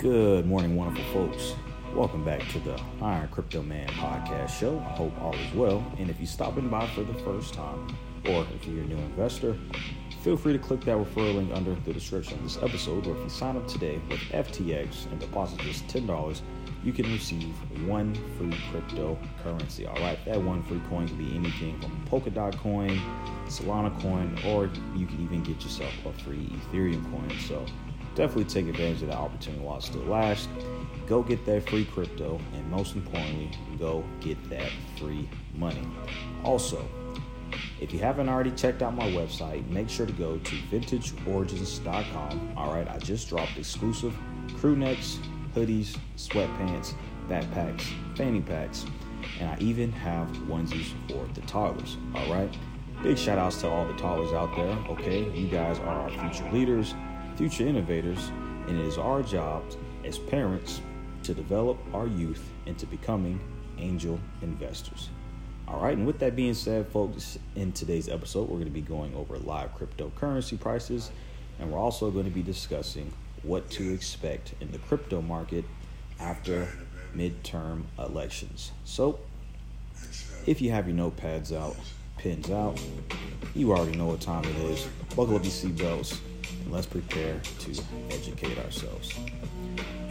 Good morning, wonderful folks. Welcome back to the Iron Crypto Man podcast show. I hope all is well. And if you're stopping by for the first time, or if you're a new investor, feel free to click that referral link under the description of this episode. Or if you sign up today with FTX and deposit just $10, you can receive one free cryptocurrency. All right, that one free coin can be anything from Polkadot coin, Solana coin, or you can even get yourself a free Ethereum coin. So definitely take advantage of that opportunity while it still lasts. Go get that free crypto, and most importantly, go get that free money. Also, if you haven't already checked out my website, make sure to go to vintageorigins.com. All right, I just dropped exclusive crew necks, hoodies, sweatpants, backpacks, fanny packs, and I even have onesies for the toddlers. All right, big shout outs to all the toddlers out there. Okay, you guys are our future leaders, future innovators, and it is our job as parents to develop our youth into becoming angel investors. All right, and with that being said, folks, in today's episode, we're going to be going over live cryptocurrency prices, and we're also going to be discussing what to expect in the crypto market after midterm elections. So, if you have your notepads out, pens out, you already know what time it is. Buckle up your seatbelts, and let's prepare to educate ourselves.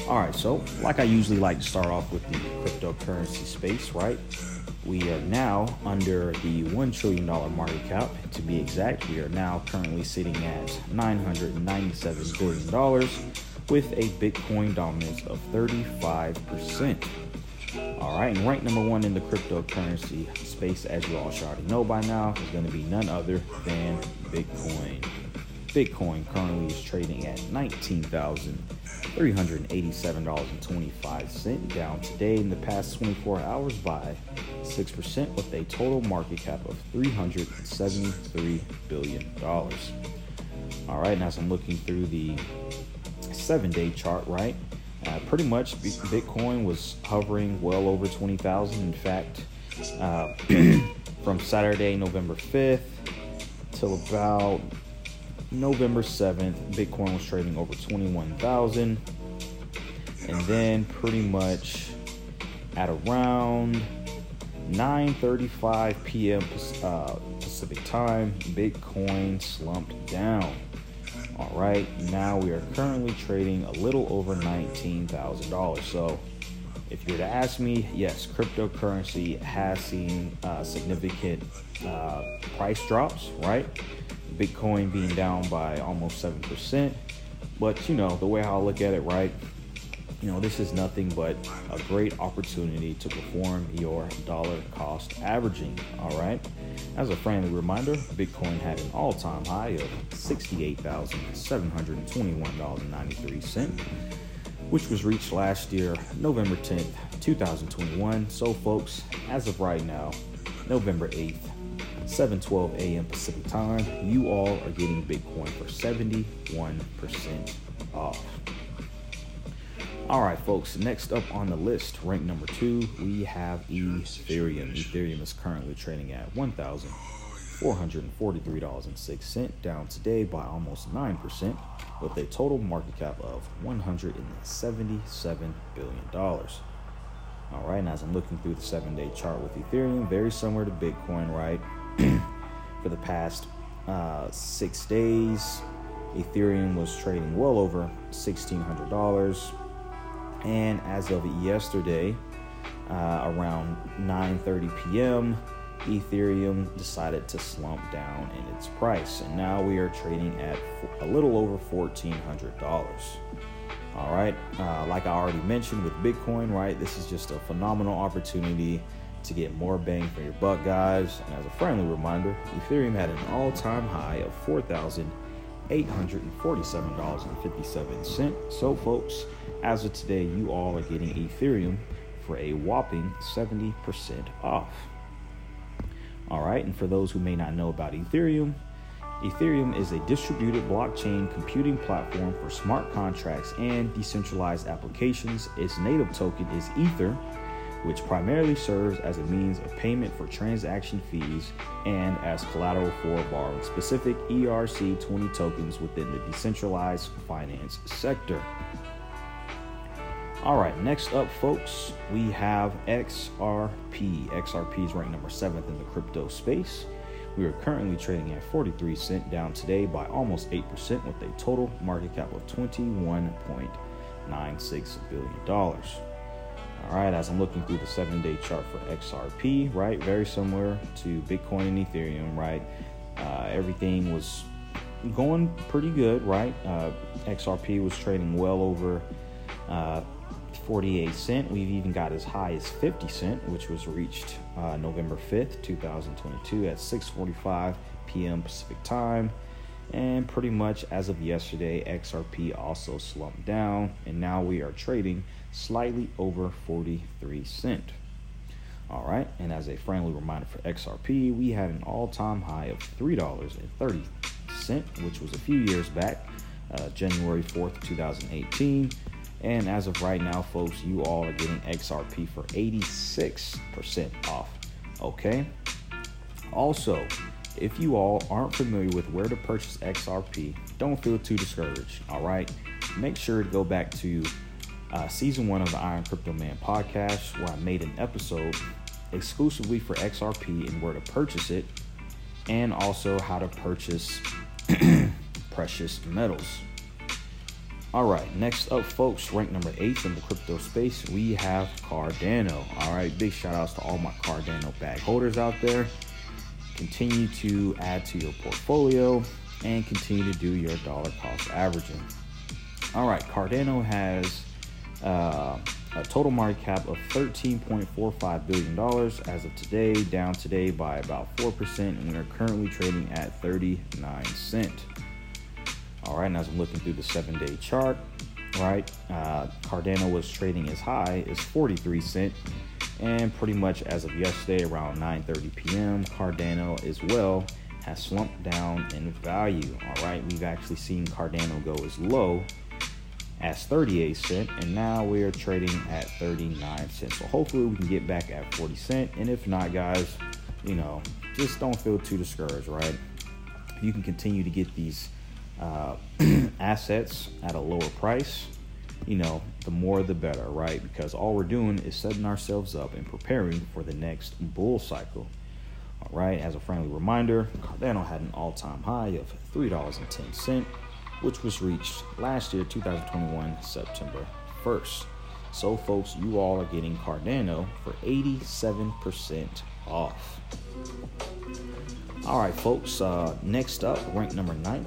All right, so like I usually like to start off with the cryptocurrency space, right? We are now under the $1 trillion market cap. To be exact, we are now currently sitting at $997 billion with a Bitcoin dominance of 35%. All right, and rank number one in the cryptocurrency space, as you all should already know by now, is going to be none other than Bitcoin. Bitcoin currently is trading at $19,387.25, down today in the past 24 hours by 6%, with a total market cap of $373 billion. All right, now as I'm looking through the seven day chart, right, uh, pretty much Bitcoin was hovering well over 20,000. In fact, uh, from Saturday, November 5th, till about November 7th, Bitcoin was trading over 21,000. And then pretty much at around 9:35 p.m. Uh, Pacific time, Bitcoin slumped down. All right, now we are currently trading a little over $19,000. So, if you were to ask me, yes, cryptocurrency has seen uh, significant uh, price drops, right? Bitcoin being down by almost 7%. But, you know, the way I look at it, right? You know, this is nothing but a great opportunity to perform your dollar cost averaging. All right. As a friendly reminder, Bitcoin had an all time high of $68,721.93, which was reached last year, November 10th, 2021. So, folks, as of right now, November 8th, 7:12 a.m. Pacific time, you all are getting Bitcoin for 71% off. All right, folks. Next up on the list, rank number two, we have Ethereum. Ethereum is currently trading at one thousand four hundred and forty-three dollars and six cent, down today by almost nine percent, with a total market cap of one hundred and seventy-seven billion dollars. All right, and as I'm looking through the seven-day chart with Ethereum, very similar to Bitcoin, right? For the past uh, six days, Ethereum was trading well over sixteen hundred dollars and as of yesterday, uh, around 9:30 p.m., Ethereum decided to slump down in its price, and now we are trading at a little over $1,400. All right, uh, like I already mentioned with Bitcoin, right? This is just a phenomenal opportunity to get more bang for your buck, guys. And as a friendly reminder, Ethereum had an all-time high of four thousand eight hundred and forty-seven dollars and fifty-seven cent. So, folks as of today, you all are getting Ethereum for a whopping 70% off. All right, and for those who may not know about Ethereum, Ethereum is a distributed blockchain computing platform for smart contracts and decentralized applications. Its native token is Ether, which primarily serves as a means of payment for transaction fees and as collateral for borrowing specific ERC20 tokens within the decentralized finance sector. All right, next up, folks, we have XRP. XRP is ranked number seventh in the crypto space. We are currently trading at 43 cent, down today by almost 8%, with a total market cap of 21.96 billion dollars. All right, as I'm looking through the seven-day chart for XRP, right, very similar to Bitcoin and Ethereum, right. Uh, everything was going pretty good, right? Uh, XRP was trading well over uh, 48 cent. We've even got as high as 50 cent, which was reached uh, November 5th, 2022 at 6:45 p.m. Pacific time. And pretty much as of yesterday, XRP also slumped down, and now we are trading slightly over 43 cent. All right, and as a friendly reminder for XRP, we had an all-time high of three dollars and thirty cent, which was a few years back, uh, January 4th, 2018. And as of right now, folks, you all are getting XRP for 86% off. Okay. Also, if you all aren't familiar with where to purchase XRP, don't feel too discouraged. All right. Make sure to go back to uh, season one of the Iron Crypto Man podcast, where I made an episode exclusively for XRP and where to purchase it, and also how to purchase precious metals. All right, next up, folks, ranked number eight in the crypto space, we have Cardano. All right, big shout outs to all my Cardano bag holders out there. Continue to add to your portfolio and continue to do your dollar cost averaging. All right, Cardano has uh, a total market cap of $13.45 billion as of today, down today by about 4%, and we are currently trading at 39 cent. All right, and as I'm looking through the seven day chart, right, uh, Cardano was trading as high as 43 cent, and pretty much as of yesterday, around 9:30 p.m., Cardano as well has slumped down in value. All right, we've actually seen Cardano go as low as 38 cent, and now we are trading at 39 cents. So hopefully we can get back at 40 cent, and if not, guys, you know, just don't feel too discouraged, right? You can continue to get these uh, assets at a lower price, you know, the more the better, right? Because all we're doing is setting ourselves up and preparing for the next bull cycle. All right, as a friendly reminder, Cardano had an all time high of $3.10, which was reached last year, 2021, September 1st. So, folks, you all are getting Cardano for 87% off. All right, folks, uh, next up, rank number nine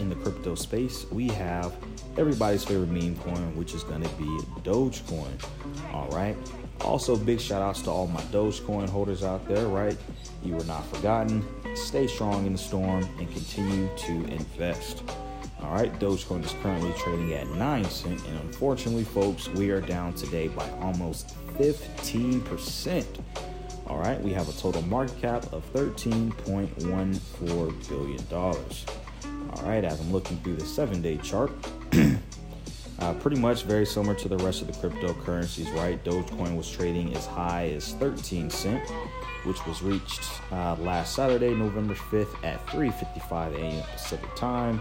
in the crypto space, we have everybody's favorite meme coin, which is going to be Dogecoin. All right. Also, big shout outs to all my Dogecoin holders out there, right? You were not forgotten. Stay strong in the storm and continue to invest. All right, Dogecoin is currently trading at 9 cent, and unfortunately, folks, we are down today by almost 15%. All right, we have a total market cap of $13.14 billion. All right, as I'm looking through the seven day chart, uh, pretty much very similar to the rest of the cryptocurrencies, right? Dogecoin was trading as high as 13 cent, which was reached uh, last Saturday, November 5th at 3:55 a.m. Pacific time.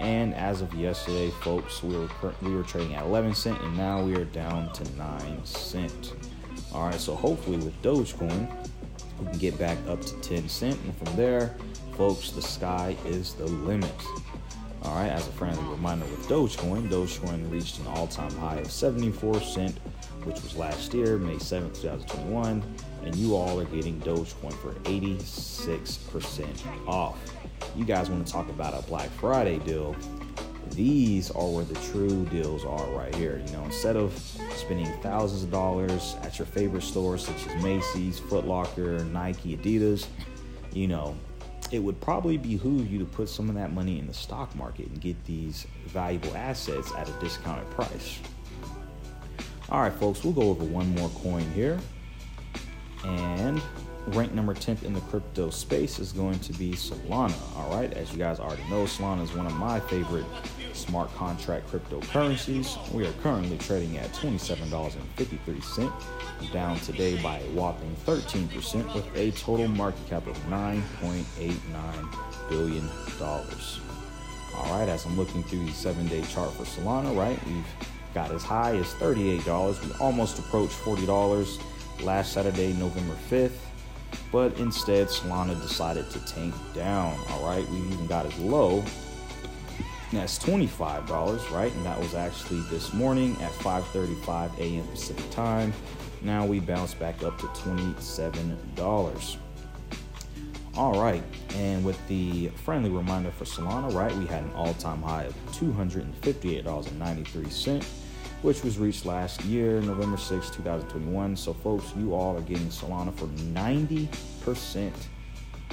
And as of yesterday, folks, we were we were trading at 11 cent, and now we are down to 9 cent. All right, so hopefully with Dogecoin, we can get back up to 10 cent, and from there folks, the sky is the limit. All right, as a friendly reminder with Dogecoin, Dogecoin reached an all time high of 74 cent, which was last year, May 7th, 2021. And you all are getting Dogecoin for 86% off. You guys want to talk about a Black Friday deal? These are where the true deals are right here. You know, instead of spending thousands of dollars at your favorite stores such as Macy's, Foot Locker, Nike, Adidas, you know, it would probably behoove you to put some of that money in the stock market and get these valuable assets at a discounted price. All right, folks, we'll go over one more coin here. And ranked number 10th in the crypto space is going to be Solana. All right, as you guys already know, Solana is one of my favorite smart contract cryptocurrencies. We are currently trading at $27.53, down today by a whopping 13% with a total market cap of $9.89 billion. All right, as I'm looking through the seven day chart for Solana, right, we've got as high as $38. We almost approached $40 last Saturday, November 5th, but instead Solana decided to tank down. All right, we even got as low as $25, right? And that was actually this morning at 5:35 a.m. Pacific time. Now we bounce back up to $27. All right, and with the friendly reminder for Solana, right, we had an all-time high of $258.93, which was reached last year, November 6, 2021. So, folks, you all are getting Solana for 90%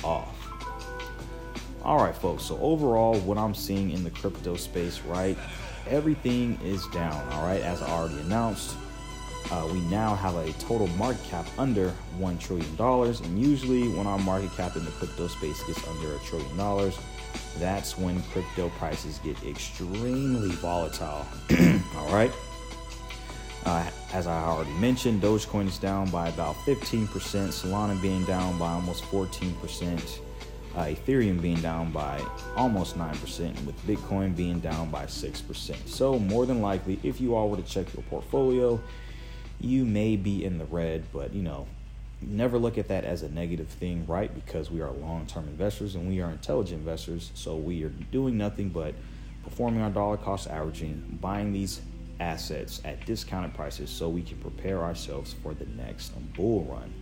off. All right, folks. So overall, what I'm seeing in the crypto space, right, everything is down. All right, as I already announced, uh, we now have a total market cap under one trillion dollars, and usually when our market cap in the crypto space gets under a trillion dollars, that's when crypto prices get extremely volatile. All right. Uh, as I already mentioned, Dogecoin is down by about 15%, Solana being down by almost 14% uh, Ethereum being down by almost 9%, with Bitcoin being down by 6%. So, more than likely, if you all were to check your portfolio, you may be in the red, but you know, never look at that as a negative thing, right? Because we are long term investors and we are intelligent investors. So, we are doing nothing but performing our dollar cost averaging, buying these assets at discounted prices so we can prepare ourselves for the next bull run.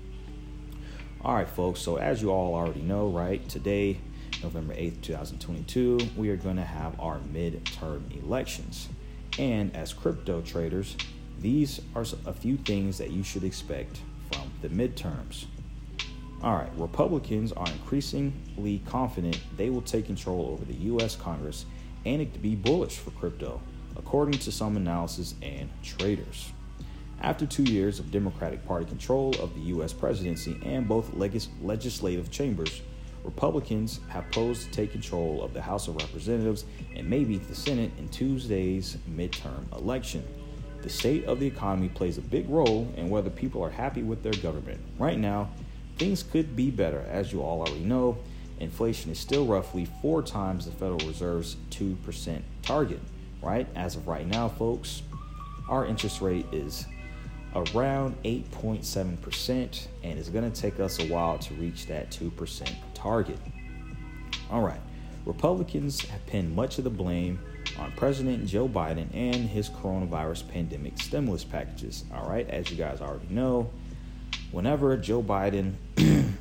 All right, folks. So, as you all already know, right, today, November 8th, 2022, we are going to have our midterm elections. And as crypto traders, these are a few things that you should expect from the midterms. All right, Republicans are increasingly confident they will take control over the U.S. Congress and it to be bullish for crypto, according to some analysis and traders. After two years of Democratic Party control of the U.S. presidency and both legis- legislative chambers, Republicans have posed to take control of the House of Representatives and maybe the Senate in Tuesday's midterm election. The state of the economy plays a big role in whether people are happy with their government. Right now, things could be better. As you all already know, inflation is still roughly four times the Federal Reserve's 2% target, right? As of right now, folks, our interest rate is around 8.7%, and it's going to take us a while to reach that 2% target. All right, Republicans have pinned much of the blame on President Joe Biden and his coronavirus pandemic stimulus packages. All right, as you guys already know, whenever Joe Biden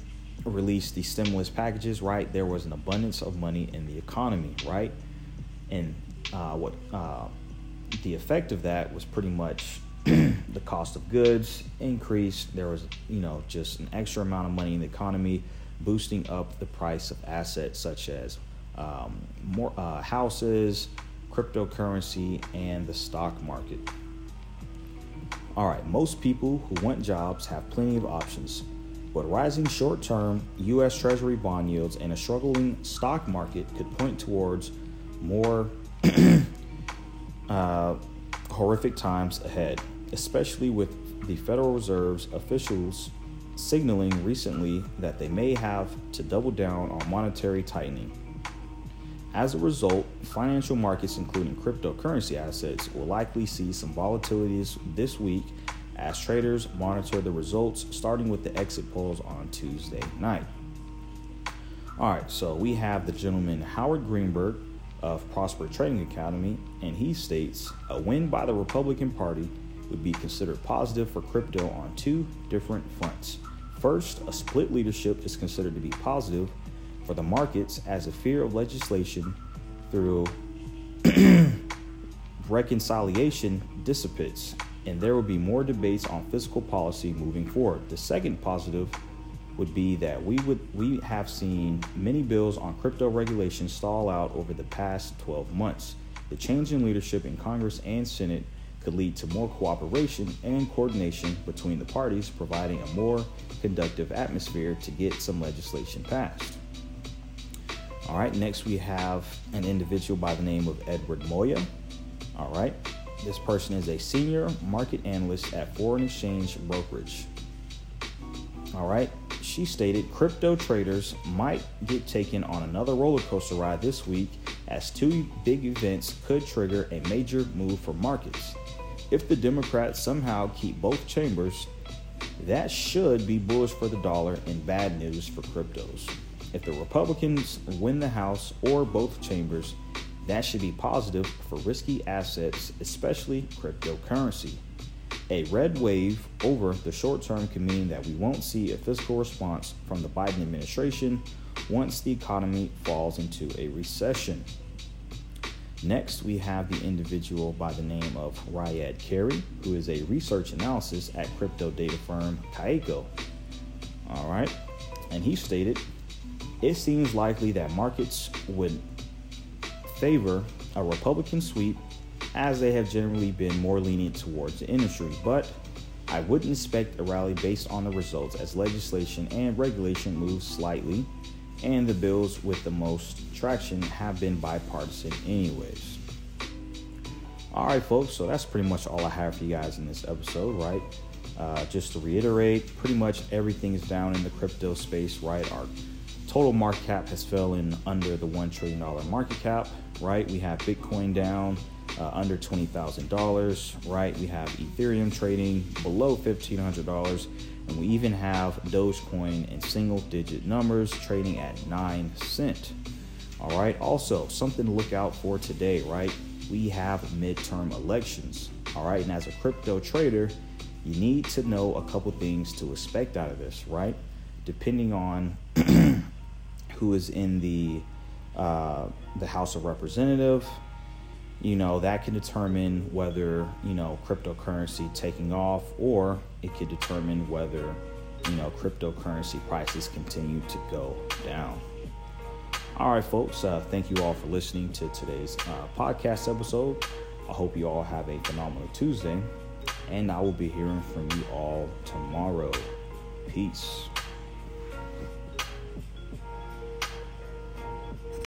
released the stimulus packages, right, there was an abundance of money in the economy, right? And uh, what uh, the effect of that was pretty much the cost of goods increased. There was, you know, just an extra amount of money in the economy, boosting up the price of assets such as um, more uh, houses, cryptocurrency, and the stock market. All right, most people who want jobs have plenty of options, but rising short term U.S. Treasury bond yields and a struggling stock market could point towards more uh, horrific times ahead especially with the Federal Reserve's officials signaling recently that they may have to double down on monetary tightening. As a result, financial markets, including cryptocurrency assets, will likely see some volatilities this week as traders monitor the results, starting with the exit polls on Tuesday night. All right, so we have the gentleman Howard Greenberg of Prosper Trading Academy, and he states a win by the Republican Party would be considered positive for crypto on two different fronts. First, a split leadership is considered to be positive for the markets as a fear of legislation through reconciliation dissipates, and there will be more debates on fiscal policy moving forward. The second positive would be that we would we have seen many bills on crypto regulation stall out over the past 12 months. The change in leadership in Congress and Senate could lead to more cooperation and coordination between the parties, providing a more conductive atmosphere to get some legislation passed. All right, next we have an individual by the name of Edward Moya. All right, this person is a senior market analyst at foreign exchange brokerage. All right, she stated crypto traders might get taken on another roller coaster ride this week as two big events could trigger a major move for markets. if the Democrats somehow keep both chambers, that should be bullish for the dollar and bad news for cryptos. If the Republicans win the House or both chambers, that should be positive for risky assets, especially cryptocurrency. A red wave over the short term can mean that we won't see a fiscal response from the Biden administration once the economy falls into a recession. Next, we have the individual by the name of Riyad Carey, who is a research analysis at crypto data firm Kaiko. All right, and he stated, it seems likely that markets would favor a Republican sweep as they have generally been more lenient towards the industry, but I wouldn't expect a rally based on the results as legislation and regulation move slightly and the bills with the most traction have been bipartisan, anyways. All right, folks, so that's pretty much all I have for you guys in this episode, right? Uh, just to reiterate, pretty much everything is down in the crypto space, right? Our total market cap has fallen under the $1 trillion market cap, right? We have Bitcoin down uh, under $20,000, right? We have Ethereum trading below $1,500 and we even have Dogecoin in single digit numbers trading at 9 cent. All right, also something to look out for today, right? We have midterm elections. All right, and as a crypto trader, you need to know a couple things to expect out of this, right? Depending on who is in the uh, the House of Representative, you know that can determine whether you know cryptocurrency taking off or it could determine whether you know cryptocurrency prices continue to go down. All right folks uh, thank you all for listening to today's uh, podcast episode. I hope you all have a phenomenal tuesday and i will be hearing from you all tomorrow. Peace